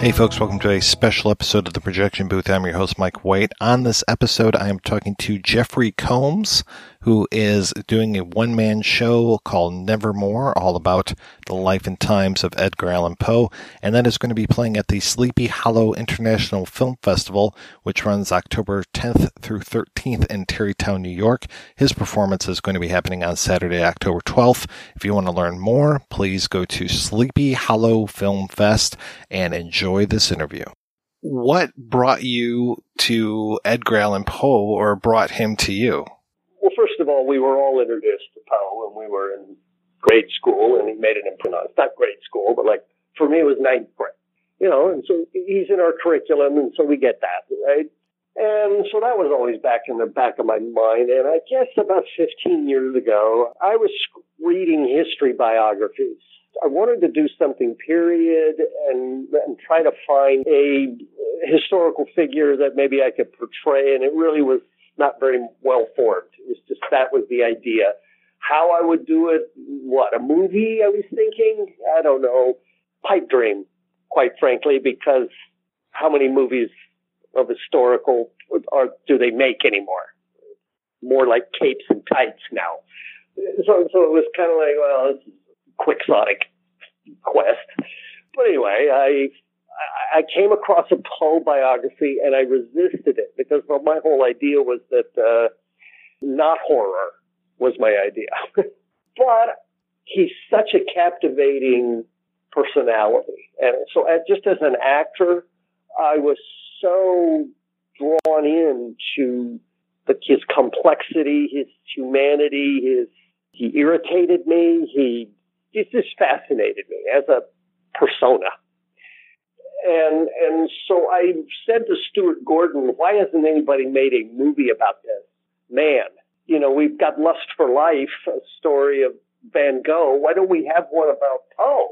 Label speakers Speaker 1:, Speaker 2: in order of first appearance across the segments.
Speaker 1: Hey, folks, welcome to a special episode of the Projection Booth. I'm your host, Mike White. On this episode, I am talking to Jeffrey Combs, who is doing a one man show called Nevermore, all about the life and times of Edgar Allan Poe. And that is going to be playing at the Sleepy Hollow International Film Festival, which runs October 10th through 13th in Tarrytown, New York. His performance is going to be happening on Saturday, October 12th. If you want to learn more, please go to Sleepy Hollow Film Fest and enjoy this interview. What brought you to Edgar Allan Poe or brought him to you?
Speaker 2: Well, first of all, we were all introduced to Poe when we were in grade school, and he made an imprint. Not grade school, but like for me, it was ninth grade. You know, and so he's in our curriculum, and so we get that, right? And so that was always back in the back of my mind. And I guess about 15 years ago, I was reading history biographies. I wanted to do something period and, and try to find a historical figure that maybe I could portray. And it really was not very well formed. It was just that was the idea. How I would do it, what, a movie I was thinking? I don't know. Pipe dream, quite frankly, because how many movies of historical are, do they make anymore? More like capes and tights now. So, so it was kind of like, well, this is quixotic quest. But anyway, I I came across a Poe biography and I resisted it because my whole idea was that uh, not horror was my idea. but he's such a captivating personality, and so just as an actor, I was so drawn into the, his complexity, his humanity, his he irritated me. He, he just fascinated me as a persona. And and so I said to Stuart Gordon, why hasn't anybody made a movie about this man? You know, we've got Lust for Life, a story of Van Gogh. Why don't we have one about Poe?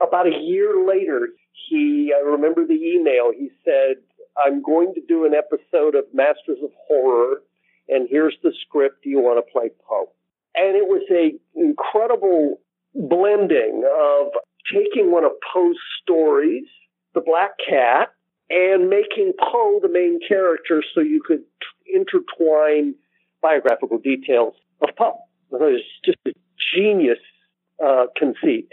Speaker 2: About a year later, he, I remember the email, he said, I'm going to do an episode of Masters of Horror, and here's the script. Do you want to play Poe? And it was a incredible blending of taking one of Poe's stories the Black Cat and making Poe the main character so you could intertwine biographical details of Poe. It was just a genius uh, conceit.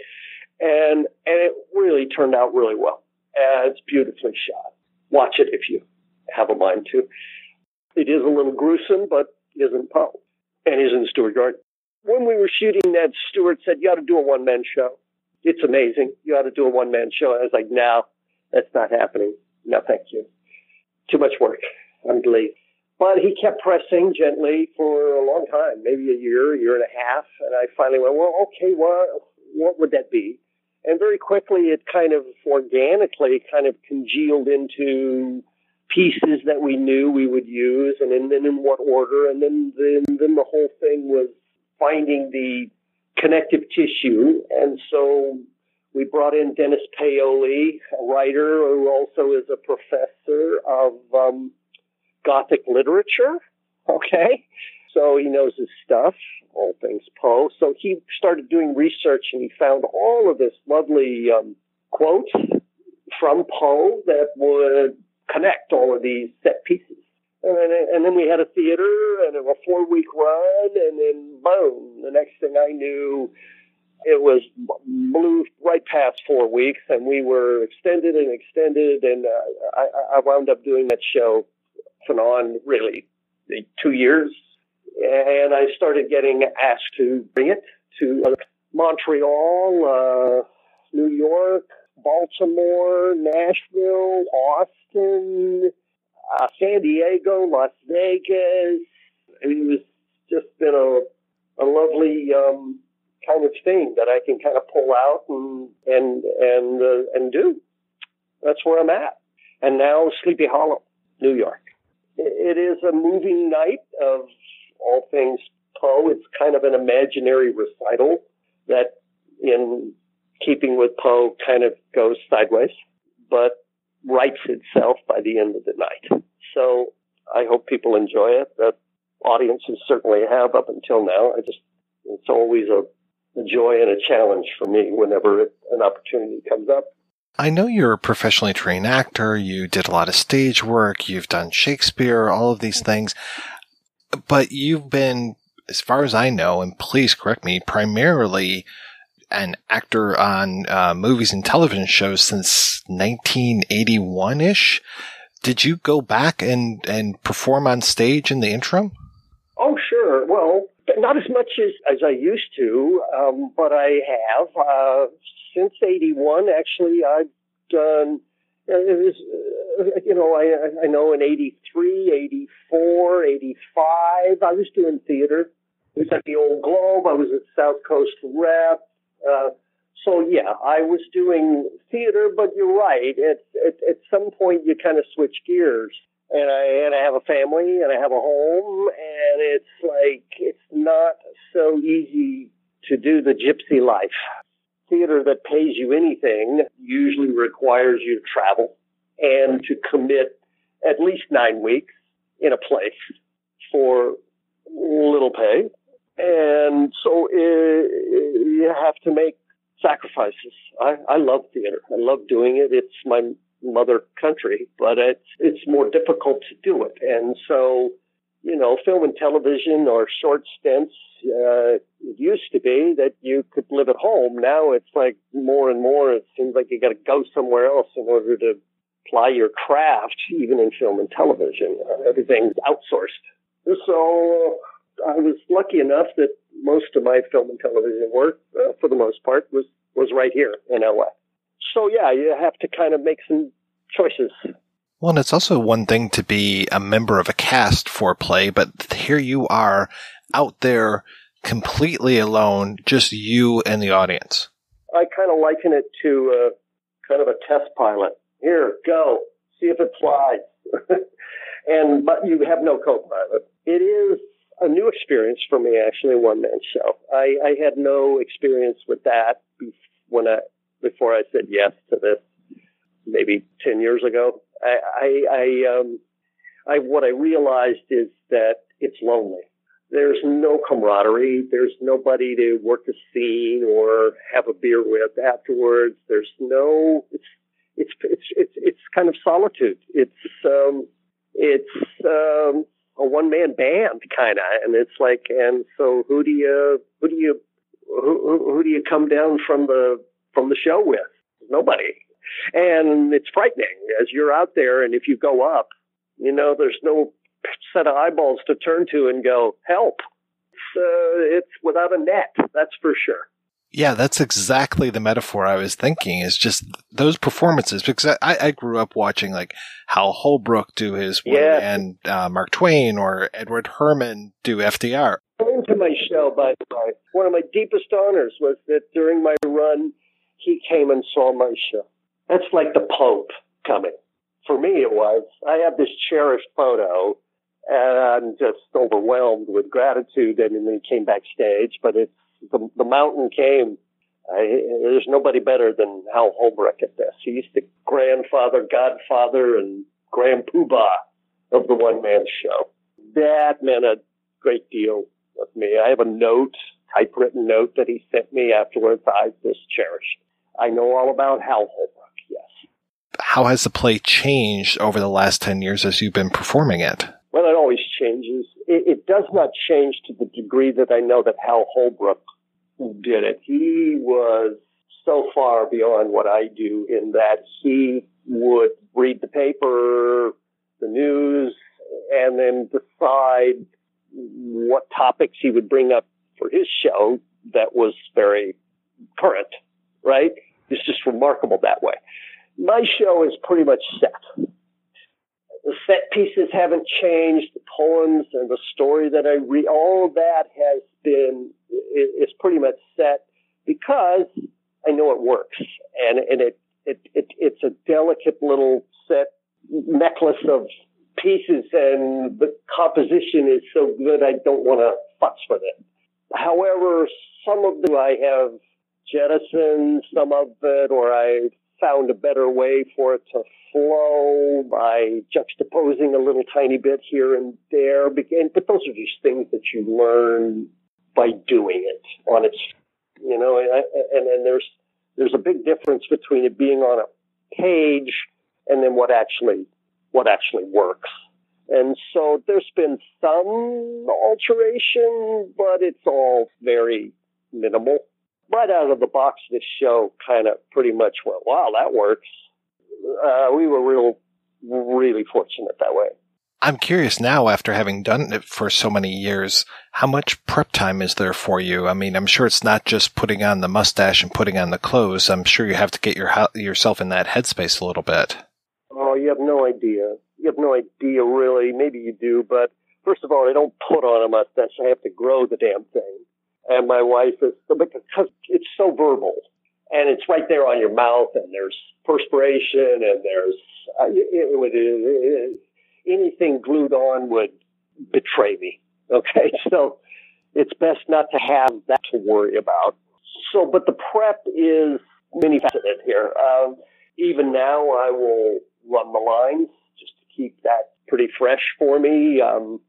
Speaker 2: And, and it really turned out really well. And it's beautifully shot. Watch it if you have a mind to. It is a little gruesome, but isn't Poe and isn't Stuart Gordon. When we were shooting that, Stuart said, you ought to do a one man show. It's amazing. You ought to do a one man show. I was like, no, that's not happening. No, thank you. Too much work. I'm delayed. But he kept pressing gently for a long time, maybe a year, a year and a half. And I finally went, well, okay, what, what would that be? And very quickly, it kind of organically kind of congealed into pieces that we knew we would use and then, then in what order. And then, then, then the whole thing was finding the connective tissue. And so we brought in Dennis Paoli, a writer who also is a professor of um, Gothic literature. Okay. So he knows his stuff, all things Poe. So he started doing research and he found all of this lovely um, quotes from Poe that would connect all of these set pieces. And then, and then we had a theater and a four week run, and then boom, the next thing I knew, it was blew right past four weeks, and we were extended and extended, and uh, I, I wound up doing that show and on really two years, and I started getting asked to bring it to uh, Montreal, uh, New York, Baltimore, Nashville, Austin, uh, San Diego, Las Vegas. I mean, it was just been a, a lovely um, kind of thing that I can kind of pull out and and and uh, and do. That's where I'm at. And now Sleepy Hollow. New York. It is a moving night of all things Poe. It's kind of an imaginary recital that, in keeping with Poe, kind of goes sideways, but rights itself by the end of the night. So I hope people enjoy it. The audiences certainly have up until now. I just, it's always a, a joy and a challenge for me whenever it, an opportunity comes up.
Speaker 1: I know you're a professionally trained actor. You did a lot of stage work. You've done Shakespeare, all of these things, but you've been, as far as I know, and please correct me, primarily an actor on uh, movies and television shows since 1981 ish. Did you go back and, and perform on stage in the interim?
Speaker 2: Oh, sure. Well, not as much as, as I used to, um, but I have. Uh, since 81, actually, I've done, uh, was, uh, you know, I, I know in 83, 84, 85, I was doing theater. It was at the Old Globe. I was at South Coast Rep. Uh, so yeah, I was doing theater, but you're right. At, at, at some point, you kind of switch gears. And I, and I have a family and I have a home and it's like, it's not so easy to do the gypsy life. Theater that pays you anything usually requires you to travel and to commit at least nine weeks in a place for little pay. And so it, uh, you have to make sacrifices. I, I love theater. I love doing it. It's my mother country, but it's it's more difficult to do it. And so, you know, film and television or short stints. Uh, it used to be that you could live at home. Now it's like more and more. It seems like you got to go somewhere else in order to ply your craft, even in film and television. Uh, everything's outsourced. So I was lucky enough that most of my film and television work, uh, for the most part, was was right here in LA. So yeah, you have to kind of make some choices.
Speaker 1: Well, and it's also one thing to be a member of a cast for play, but here you are out there completely alone, just you and the audience.
Speaker 2: I kind of liken it to uh, kind of a test pilot. Here, go, see if it flies. and but you have no co-pilot. It is a new experience for me, actually, a one man show. I, I had no experience with that when I before I said yes to this, maybe ten years ago. I, I, I, um, I what I realized is that it's lonely. There's no camaraderie. There's nobody to work a scene or have a beer with afterwards. There's no. It's it's it's it's, it's kind of solitude. It's um, it's um, a one man band kind of, and it's like, and so who do you who do you who, who do you come down from the from the show with? Nobody, and it's frightening as you're out there, and if you go up, you know, there's no set of eyeballs to turn to and go help. It's, uh, it's without a net, that's for sure.
Speaker 1: Yeah, that's exactly the metaphor I was thinking is just those performances because I, I grew up watching like Hal Holbrook do his yeah. and uh, Mark Twain or Edward Herrmann do FDR.
Speaker 2: To my show, by the way, one of my deepest honors was that during my run, he came and saw my show. That's like the Pope coming. For me, it was. I have this cherished photo and I'm just overwhelmed with gratitude. And then he came backstage, but it's the, the mountain came. I, there's nobody better than Hal Holbrook at this. He's the grandfather, godfather, and grand poobah of the one man show. That meant a great deal with me. I have a note, typewritten note that he sent me afterwards. I just cherish. I know all about Hal Holbrook. Yes.
Speaker 1: How has the play changed over the last ten years as you've been performing it?
Speaker 2: Well, it always changes. It, it does not change to the degree that I know that Hal Holbrook did it. He was so far beyond what I do in that he would read the paper, the news, and then decide what topics he would bring up for his show that was very current, right? It's just remarkable that way. My show is pretty much set the set pieces haven't changed. The poems and the story that I read, all that has been is pretty much set because I know it works, and and it it, it it's a delicate little set necklace of pieces and the composition is so good I don't want to fuss with it. However, some of them I have jettisoned some of it or I found a better way for it to flow by juxtaposing a little tiny bit here and there. But those are just things that you learn by doing it on its, you know, and then there's, there's a big difference between it being on a page and then what actually, what actually works. And so there's been some alteration, but it's all very minimal. Right out of the box, this show kind of pretty much went, wow, that works. Uh, we were real, really fortunate that way.
Speaker 1: I'm curious now, after having done it for so many years, how much prep time is there for you? I mean, I'm sure it's not just putting on the mustache and putting on the clothes. I'm sure you have to get your yourself in that headspace a little bit.
Speaker 2: Oh, you have no idea you have no idea really. Maybe you do, but first of all, I don't put on a mustache. I have to grow the damn thing. And my wife is because it's so verbal and it's right there on your mouth and there's perspiration and there's uh, it, would, it, anything glued on would betray me. Okay. So it's best not to have that to worry about. So, but the prep is many faceted here. Um, even now I will run the lines just to keep that pretty fresh for me. Um,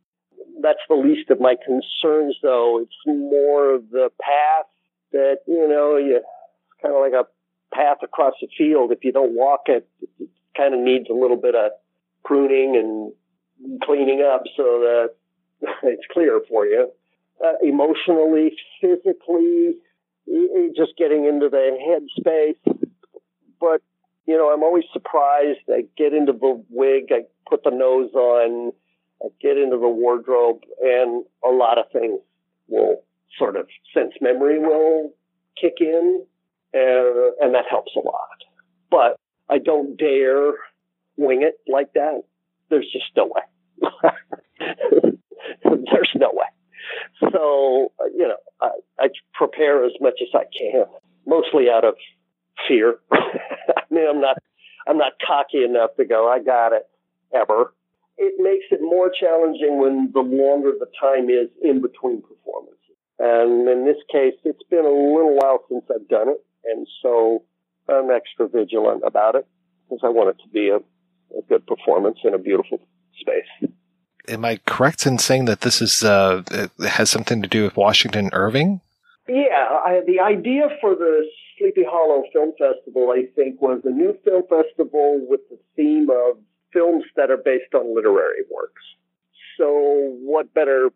Speaker 2: that's the least of my concerns, though. It's more of the path that, you know, you, it's kind of like a path across a field. If you don't walk it, it kind of needs a little bit of pruning and cleaning up so that it's clear for you. Uh, emotionally, physically, just getting into the headspace. But you know, I'm always surprised. I get into the wig, I put the nose on, get into the wardrobe, and a lot of things will sort of sense memory will kick in, and, and that helps a lot. But I don't dare wing it like that. There's just no way. There's no way. So, you know, I, I prepare as much as I can, mostly out of fear. I mean, I'm not, I'm not cocky enough to go, I got it ever. It makes it more challenging when the longer the time is in between performances. And in this case, it's been a little while since I've done it. And so I'm extra vigilant about it because I want it to be a, a good performance in a beautiful space.
Speaker 1: Am I correct in saying that this is uh, has something to do with Washington Irving?
Speaker 2: Yeah, I, the idea for the Sleepy Hollow Film Festival, I think, was a new film festival with the theme of films that are based on literary works. So, what better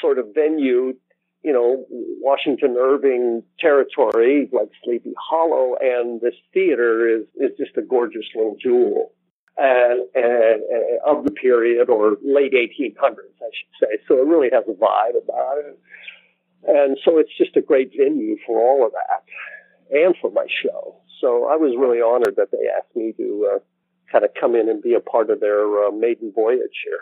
Speaker 2: sort of venue, you know, Washington Irving territory like Sleepy Hollow, and this theater is is just a gorgeous little jewel. And, and, and of the period or late 1800s, I should say. So it really has a vibe about it. And so it's just a great venue for all of that and for my show. So I was really honored that they asked me to uh, kind of come in and be a part of their uh, maiden voyage here.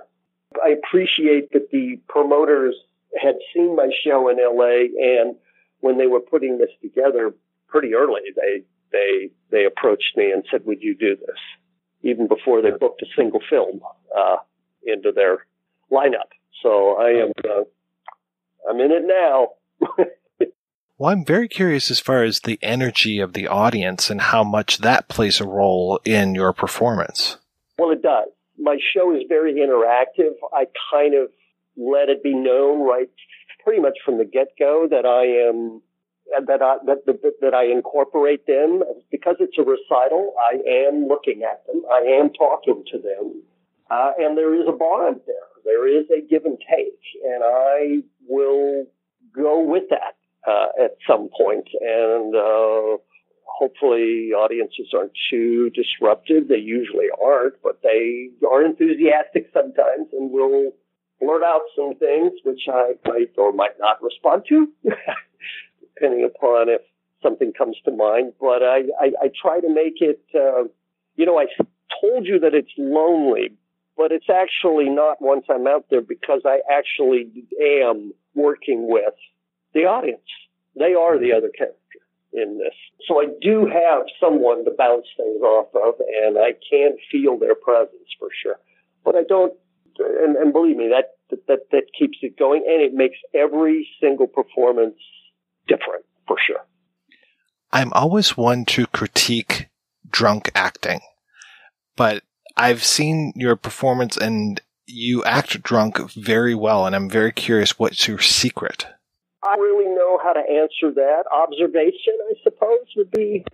Speaker 2: I appreciate that the promoters had seen my show in LA and when they were putting this together pretty early, they, they, they approached me and said, would you do this? Even before they booked a single film, uh, into their lineup. So I am, uh, I'm in it now.
Speaker 1: Well, I'm very curious as far as the energy of the audience and how much that plays a role in your performance.
Speaker 2: Well, it does. My show is very interactive. I kind of let it be known right pretty much from the get go that I am that I that, that, that I incorporate them because it's a recital. I am looking at them. I am talking to them, uh, and there is a bond there. There is a give and take, and I will go with that uh, at some point, and uh, hopefully audiences aren't too disruptive. They usually aren't, but they are enthusiastic sometimes and will blurt out some things which I might or might not respond to, depending upon if something comes to mind. But I, I, I try to make it, uh, you know, I told you that it's lonely, but it's actually not once I'm out there because I actually am working with the audience. They are the other character in this. So I do have someone to bounce things off of, and I can feel their presence for sure. But I don't and, and believe me, that, that that keeps it going, and it makes every single performance different for sure.
Speaker 1: I'm always one to critique drunk acting, but I've seen your performance and you act drunk very well, and I'm very curious what's your secret?
Speaker 2: I really know how to answer that. Observation, I suppose, would be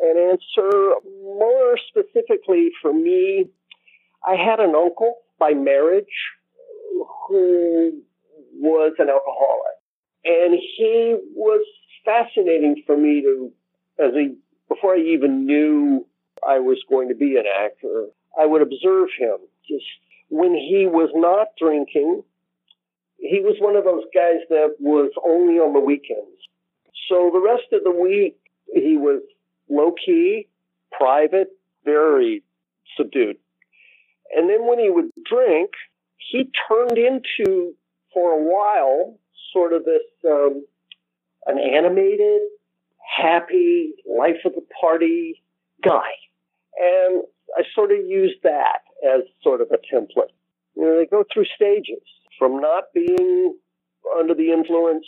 Speaker 2: an answer. More specifically for me, I had an uncle by marriage who was an alcoholic. And he was fascinating for me to, as a, before I even knew I was going to be an actor, I would observe him just when he was not drinking. He was one of those guys that was only on the weekends. So the rest of the week, he was low key, private, very subdued. And then when he would drink, he turned into, for a while, sort of this, um, an animated, happy, life of the party guy. And I sort of used that as sort of a template. You know, they go through stages from not being under the influence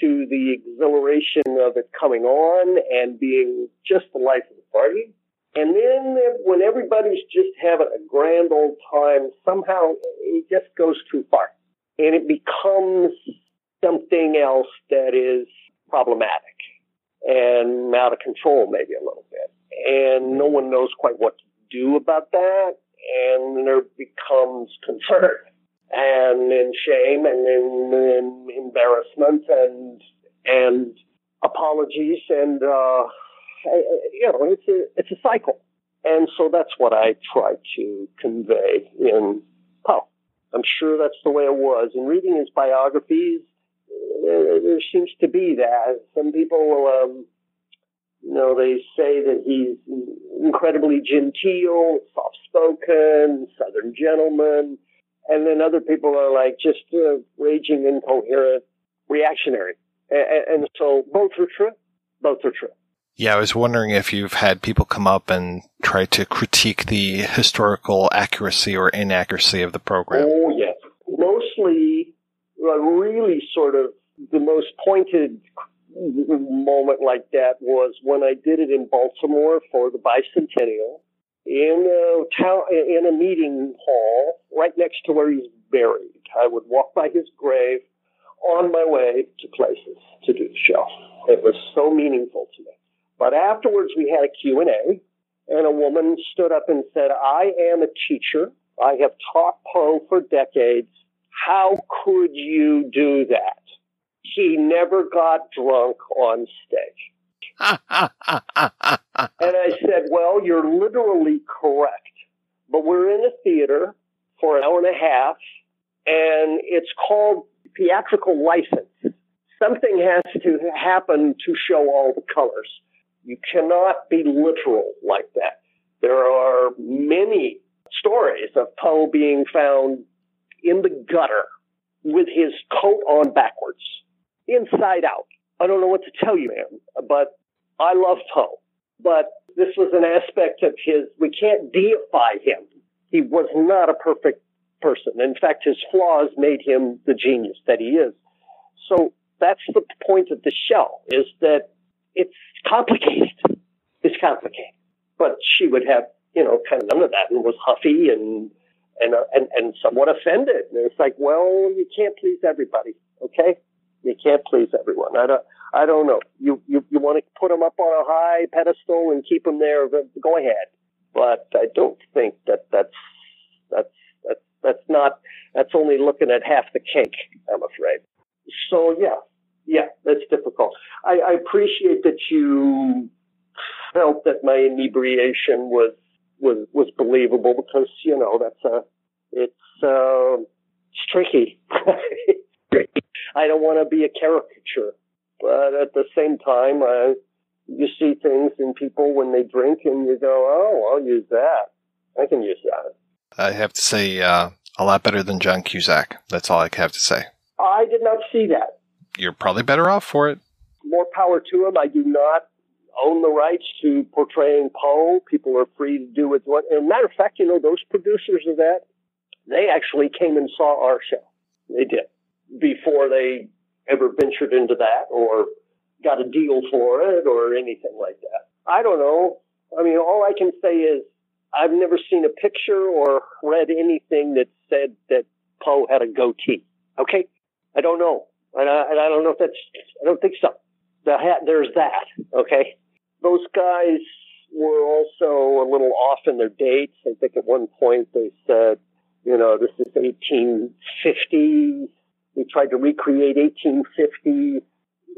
Speaker 2: to the exhilaration of it coming on and being just the life of the party. And then when everybody's just having a grand old time, somehow it just goes too far and it becomes something else that is problematic and out of control maybe a little bit. And no one knows quite what to do about that. And there becomes concern and in shame and in embarrassment and, and apologies and, uh, you know, it's a, it's a cycle. And so that's what I try to convey in Poe. I'm sure that's the way it was. In reading his biographies, there, there seems to be that. Some people, will. um, you know, they say that he's incredibly genteel, soft spoken, southern gentleman. And then other people are like just uh, raging, incoherent, reactionary. And, and so both are true. Both are true.
Speaker 1: Yeah, I was wondering if you've had people come up and try to critique the historical accuracy or inaccuracy of the program.
Speaker 2: Oh, yes. Mostly, uh, really sort of the most pointed moment like that was when I did it in Baltimore for the bicentennial in a town, in a meeting hall right next to where he's buried. I would walk by his grave on my way to places to do the show. It was so meaningful to me. But afterwards, we had a Q&A, and a woman stood up and said, I am a teacher. I have taught Poe for decades. How could you do that? He never got drunk on stage. and I said, Well, you're literally correct. But we're in a theater for an hour and a half, and it's called theatrical license. Something has to happen to show all the colors. You cannot be literal like that. There are many stories of Poe being found in the gutter with his coat on backwards, inside out. I don't know what to tell you, man, but I love Poe. But this was an aspect of his, we can't deify him. He was not a perfect person. In fact, his flaws made him the genius that he is. So that's the point of the show is that it's complicated. It's complicated. But she would have, you know, kind of none of that and was huffy and and and and somewhat offended. And it's like, well, you can't please everybody, okay? You can't please everyone. I don't. I don't know. You you you want to put them up on a high pedestal and keep them there? Go ahead. But I don't think that that's that's that's that's not. That's only looking at half the cake. I'm afraid. So yeah, yeah, that's difficult. I, I appreciate that you felt that my inebriation was was was believable because you know that's a it's uh, it's tricky. I don't want to be a caricature, but at the same time, uh, you see things in people when they drink, and you go, "Oh, I'll use that. I can use that."
Speaker 1: I have to say, uh, a lot better than John Cusack. That's all I have to say.
Speaker 2: I did not see that
Speaker 1: you're probably better off for it.
Speaker 2: More power to him. I do not own the rights to portraying Poe. People are free to do with what. And matter of fact, you know, those producers of that, they actually came and saw our show. They did before they ever ventured into that or got a deal for it or anything like that. I don't know. I mean, all I can say is I've never seen a picture or read anything that said that Poe had a goatee. Okay, I don't know, and I, and I don't know if that's. I don't think so. The hat, there's that. Okay, those guys were also a little off in their dates. I think at one point they said, you know, this is 1850. We tried to recreate 1850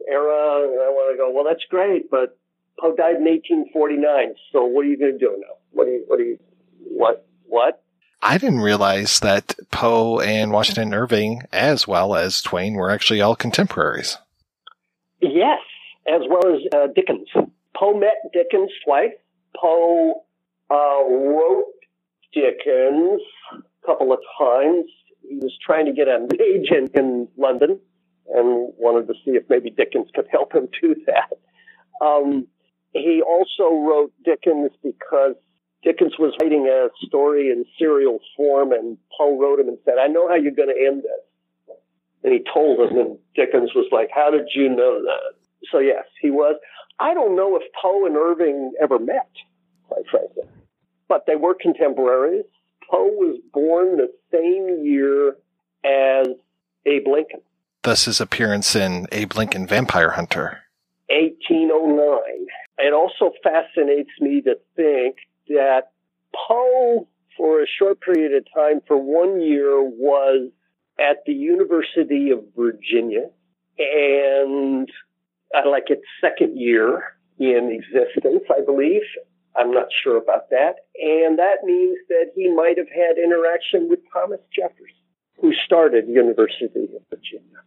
Speaker 2: era. And I want to go, well, that's great, but Poe died in 1849. So what are you going to do now? What do you, what do you, what, what?
Speaker 1: I didn't realize that Poe and Washington Irving, as well as Twain, were actually all contemporaries.
Speaker 2: Yes, as well as uh, Dickens. Poe met Dickens twice. Poe uh, wrote Dickens a couple of times. He was trying to get an agent in London and wanted to see if maybe Dickens could help him do that. Um, he also wrote Dickens because Dickens was writing a story in serial form, and Poe wrote him and said, I know how you're going to end this. And he told him, and Dickens was like, How did you know that? So, yes, he was. I don't know if Poe and Irving ever met, quite frankly, but they were contemporaries. Poe was born the same year as Abe Lincoln.
Speaker 1: Thus his appearance in Abe Lincoln Vampire Hunter.
Speaker 2: 1809. It also fascinates me to think that Poe, for a short period of time, for one year, was at the University of Virginia and uh, like its second year in existence, I believe. I'm not sure about that. And that means that he might have had interaction with Thomas Jefferson, who started University of Virginia.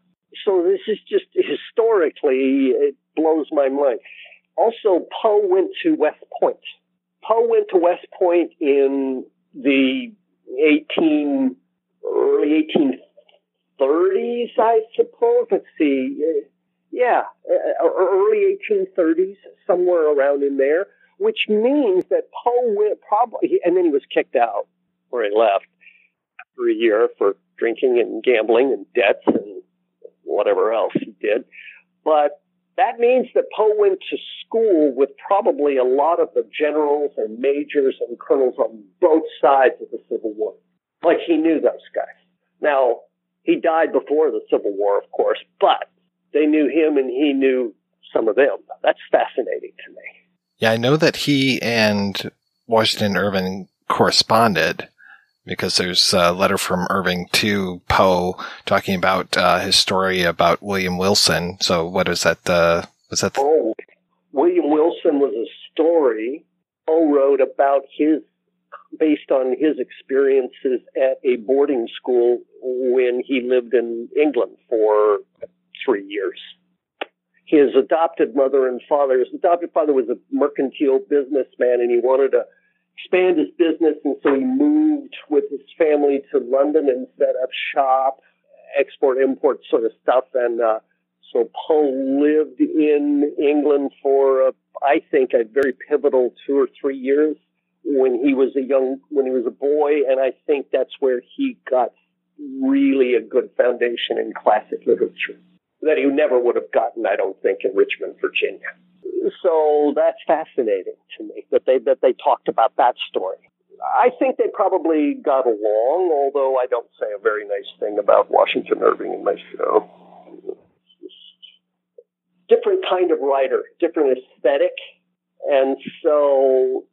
Speaker 2: So this is just historically, it blows my mind. Also, Poe went to West Point. Poe went to West Point in the 18, early 1830s, I suppose. Let's see. Yeah, early 1830s, somewhere around in there, which means that Poe went probably, and then he was kicked out or he left after a year for drinking and gambling and debts and whatever else he did. But that means that Poe went to school with probably a lot of the generals and majors and colonels on both sides of the Civil War. Like he knew those guys. Now, he died before the Civil War, of course, but they knew him and he knew some of them. That's fascinating to me.
Speaker 1: Yeah, I know that he and Washington Irving corresponded because there's a letter from Irving to Poe talking about uh, his story about William Wilson. So what is that? Uh, was that? The-
Speaker 2: oh, William Wilson was a story Poe wrote about his, based on his experiences at a boarding school when he lived in England for three years. His adopted mother and father, his adopted father was a mercantile businessman and he wanted to expand his business, and so he moved with his family to London and set up shop, export import sort of stuff. And uh, so Poe lived in England for, uh, I think, a very pivotal two or three years when he was a young, when he was a boy, and I think that's where he got really a good foundation in classic literature that he never would have gotten, I don't think, in Richmond, Virginia so that's fascinating to me that they that they talked about that story. I think they probably got along, although I don't say a very nice thing about Washington Irving in my show. Different kind of writer, different aesthetic, and so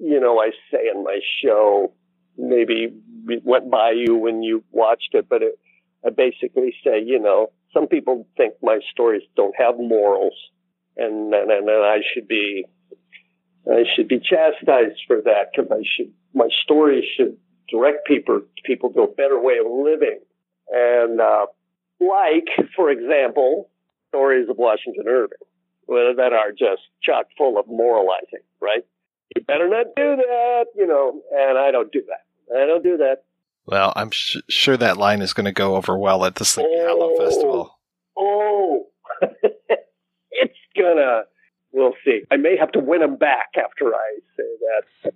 Speaker 2: you know I say in my show maybe it went by you when you watched it, but it, I basically say you know some people think my stories don't have morals and and, and I should be I should be chastised for that because I should my stories should direct people people to a better way of living. And uh, like, for example, stories of Washington Irving that are just chock full of moralizing, right? You better not do that, you know. And I don't do that. I don't do that.
Speaker 1: Well, I'm sh- sure that line is going to go over well at the Sleepy oh, Hollow Festival.
Speaker 2: Oh, it's gonna. We'll see. I may have to win him back after I say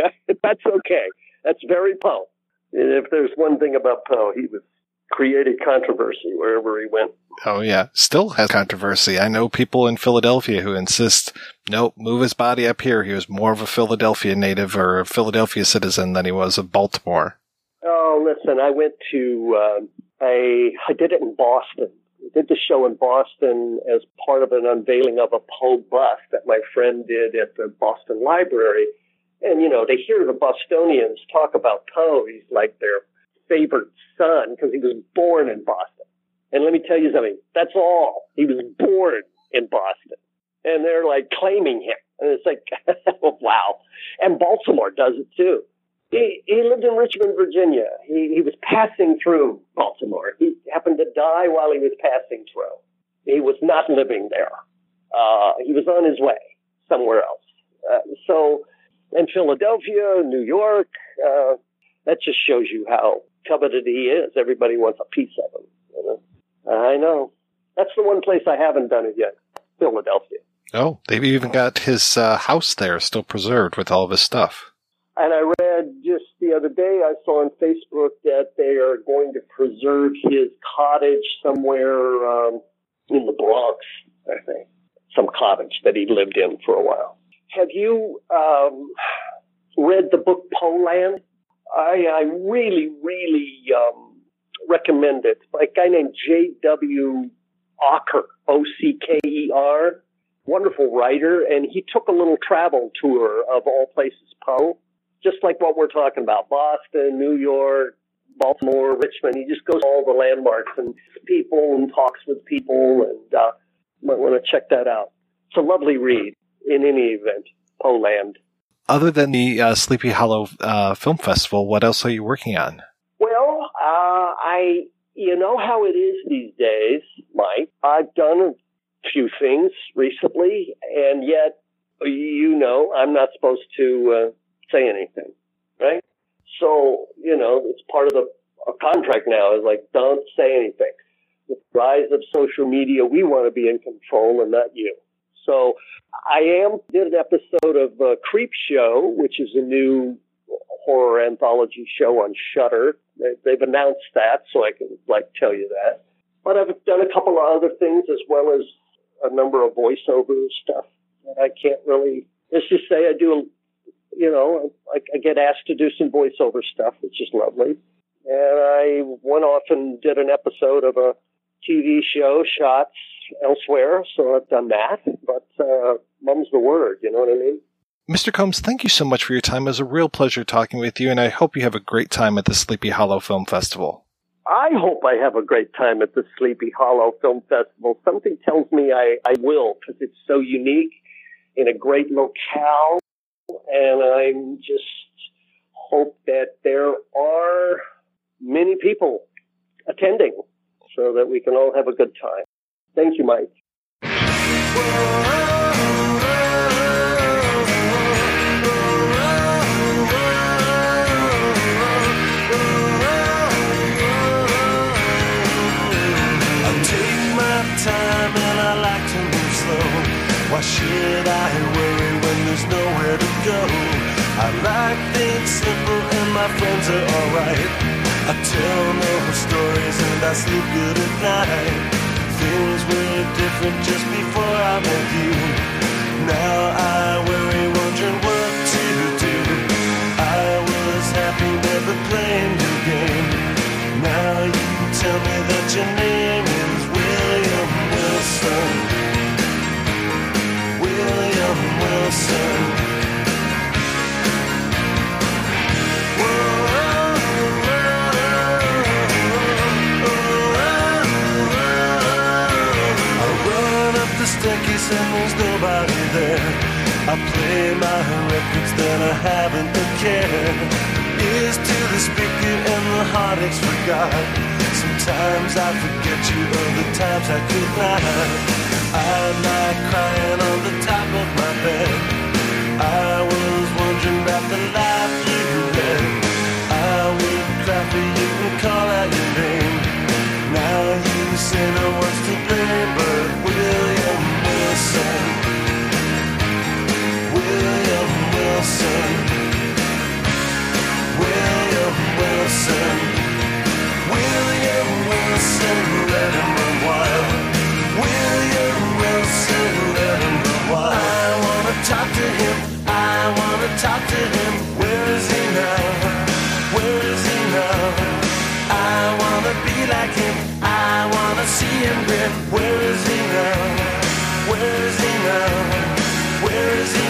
Speaker 2: that. That's okay. That's very Poe. If there's one thing about Poe, he was created controversy wherever he went.
Speaker 1: Oh yeah, still has controversy. I know people in Philadelphia who insist, nope, move his body up here. He was more of a Philadelphia native or a Philadelphia citizen than he was of Baltimore.
Speaker 2: Oh, listen, I went to, uh, I, I did it in Boston. I did the show in Boston as part of an unveiling of a Poe bust that my friend did at the Boston Library. And, you know, to hear the Bostonians talk about Poe, he's like their favorite son because he was born in Boston. And let me tell you something, that's all. He was born in Boston. And they're like claiming him. And it's like, wow. And Baltimore does it too. He, he lived in Richmond, Virginia. He, he was passing through Baltimore. He happened to die while he was passing through. He was not living there. Uh, he was on his way somewhere else. Uh, so, in Philadelphia, New York, uh, that just shows you how coveted he is. Everybody wants a piece of him. You know? I know. That's the one place I haven't done it yet. Philadelphia.
Speaker 1: Oh, they've even got his uh, house there still preserved with all of his stuff.
Speaker 2: And I read just the other day, I saw on Facebook that they are going to preserve his cottage somewhere um, in the Bronx, I think. Some cottage that he lived in for a while. Have you um, read the book Poeland? I, I really, really um, recommend it. By a guy named J.W. Ocker, O-C-K-E-R, wonderful writer, and he took a little travel tour of all places Poe, just like what we're talking about, Boston, New York, Baltimore, Richmond. He just goes to all the landmarks and people and talks with people, and uh, might want to check that out. It's a lovely read in any event, Poeland
Speaker 1: other than the uh, Sleepy Hollow uh, Film Festival, what else are you working on?
Speaker 2: Well, uh, I, you know how it is these days, Mike. I've done a few things recently, and yet, you know, I'm not supposed to uh, say anything, right? So, you know, it's part of the contract now is like, don't say anything. With the rise of social media, we want to be in control and not you. So I am did an episode of uh, Creep Show, which is a new horror anthology show on Shudder. They, have announced that, so I can like tell you that. But I've done a couple of other things as well as a number of voiceover stuff that I can't really. Let's just say I do. You know, I, I get asked to do some voiceover stuff, which is lovely. And I went off and did an episode of a TV show, Shots, elsewhere, so I've done that. But uh, mum's the word, you know what I mean?
Speaker 1: Mr. Combs, thank you so much for your time. It was a real pleasure talking with you, and I hope you have a great time at the Sleepy Hollow Film Festival.
Speaker 2: I hope I have a great time at the Sleepy Hollow Film Festival. Something tells me I, I will because it's so unique in a great locale, and I just hope that there are many people attending so that we can all have a good time. Thank you, Mike.
Speaker 3: Why should I worry when there's I like things simple and my friends are alright. I tell no stories and I sleep good at night. Things were different just before I met you. Now I worry, wondering what to do. I was happy never playing your game. Now you tell me that your name is William Wilson. William Wilson. Staircase and there's nobody there. I play my records, then I haven't a care. Ears to the speaker and the heartaches forgot. Sometimes I forget you, other times I could not. I'm not crying on the top of my bed. I was wondering about the life Wilson, William Wilson, let him run wild. William Wilson, let him run wild. I wanna talk to him, I wanna talk to him. Where is he now? Where is he now? I wanna be like him, I wanna see him grin. Where is he now? Where is he now? Where is he?